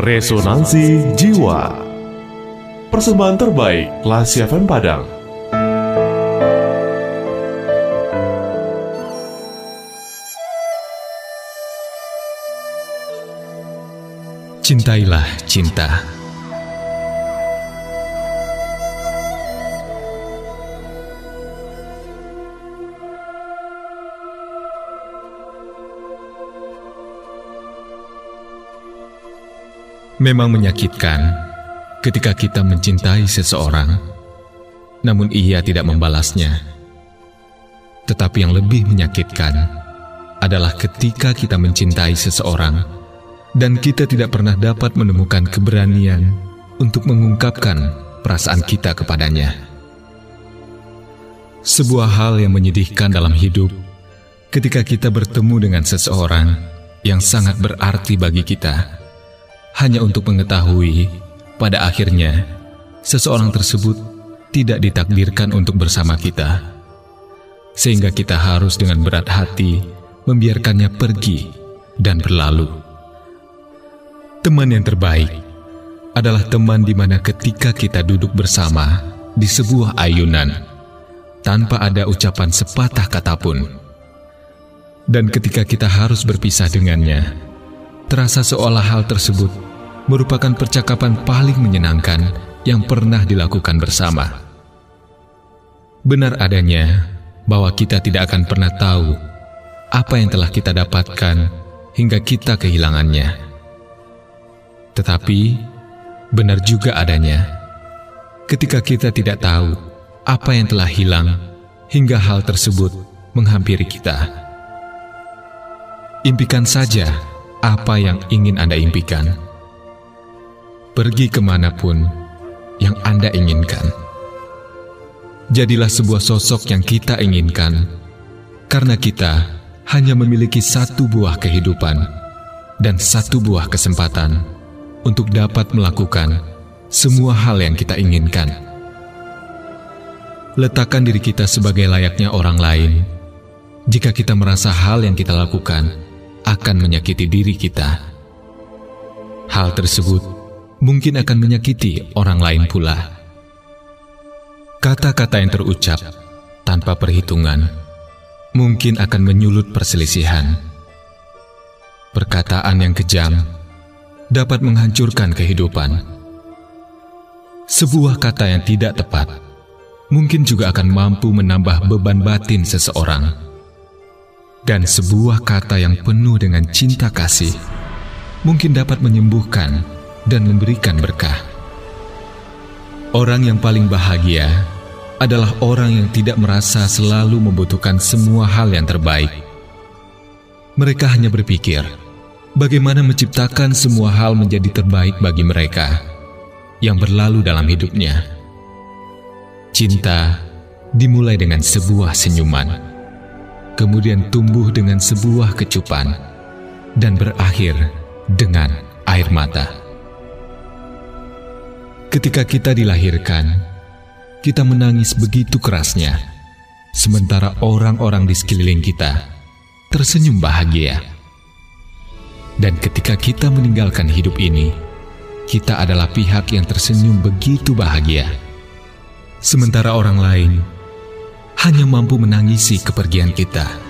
Resonansi Jiwa Persembahan terbaik Lasi FM Padang Cintailah cinta. Memang menyakitkan ketika kita mencintai seseorang, namun ia tidak membalasnya. Tetapi yang lebih menyakitkan adalah ketika kita mencintai seseorang dan kita tidak pernah dapat menemukan keberanian untuk mengungkapkan perasaan kita kepadanya. Sebuah hal yang menyedihkan dalam hidup ketika kita bertemu dengan seseorang yang sangat berarti bagi kita hanya untuk mengetahui pada akhirnya seseorang tersebut tidak ditakdirkan untuk bersama kita, sehingga kita harus dengan berat hati membiarkannya pergi dan berlalu. Teman yang terbaik adalah teman di mana ketika kita duduk bersama di sebuah ayunan tanpa ada ucapan sepatah kata pun, dan ketika kita harus berpisah dengannya, terasa seolah hal tersebut merupakan percakapan paling menyenangkan yang pernah dilakukan bersama. Benar adanya bahwa kita tidak akan pernah tahu apa yang telah kita dapatkan hingga kita kehilangannya. Tetapi benar juga adanya ketika kita tidak tahu apa yang telah hilang hingga hal tersebut menghampiri kita. Impikan saja apa yang ingin Anda impikan pergi ke mana pun yang Anda inginkan. Jadilah sebuah sosok yang kita inginkan, karena kita hanya memiliki satu buah kehidupan dan satu buah kesempatan untuk dapat melakukan semua hal yang kita inginkan. Letakkan diri kita sebagai layaknya orang lain. Jika kita merasa hal yang kita lakukan akan menyakiti diri kita, hal tersebut mungkin akan menyakiti orang lain pula. Kata-kata yang terucap tanpa perhitungan mungkin akan menyulut perselisihan. Perkataan yang kejam dapat menghancurkan kehidupan. Sebuah kata yang tidak tepat mungkin juga akan mampu menambah beban batin seseorang. Dan sebuah kata yang penuh dengan cinta kasih mungkin dapat menyembuhkan dan memberikan berkah. Orang yang paling bahagia adalah orang yang tidak merasa selalu membutuhkan semua hal yang terbaik. Mereka hanya berpikir bagaimana menciptakan semua hal menjadi terbaik bagi mereka yang berlalu dalam hidupnya. Cinta dimulai dengan sebuah senyuman, kemudian tumbuh dengan sebuah kecupan, dan berakhir dengan air mata. Ketika kita dilahirkan, kita menangis begitu kerasnya, sementara orang-orang di sekeliling kita tersenyum bahagia. Dan ketika kita meninggalkan hidup ini, kita adalah pihak yang tersenyum begitu bahagia, sementara orang lain hanya mampu menangisi kepergian kita.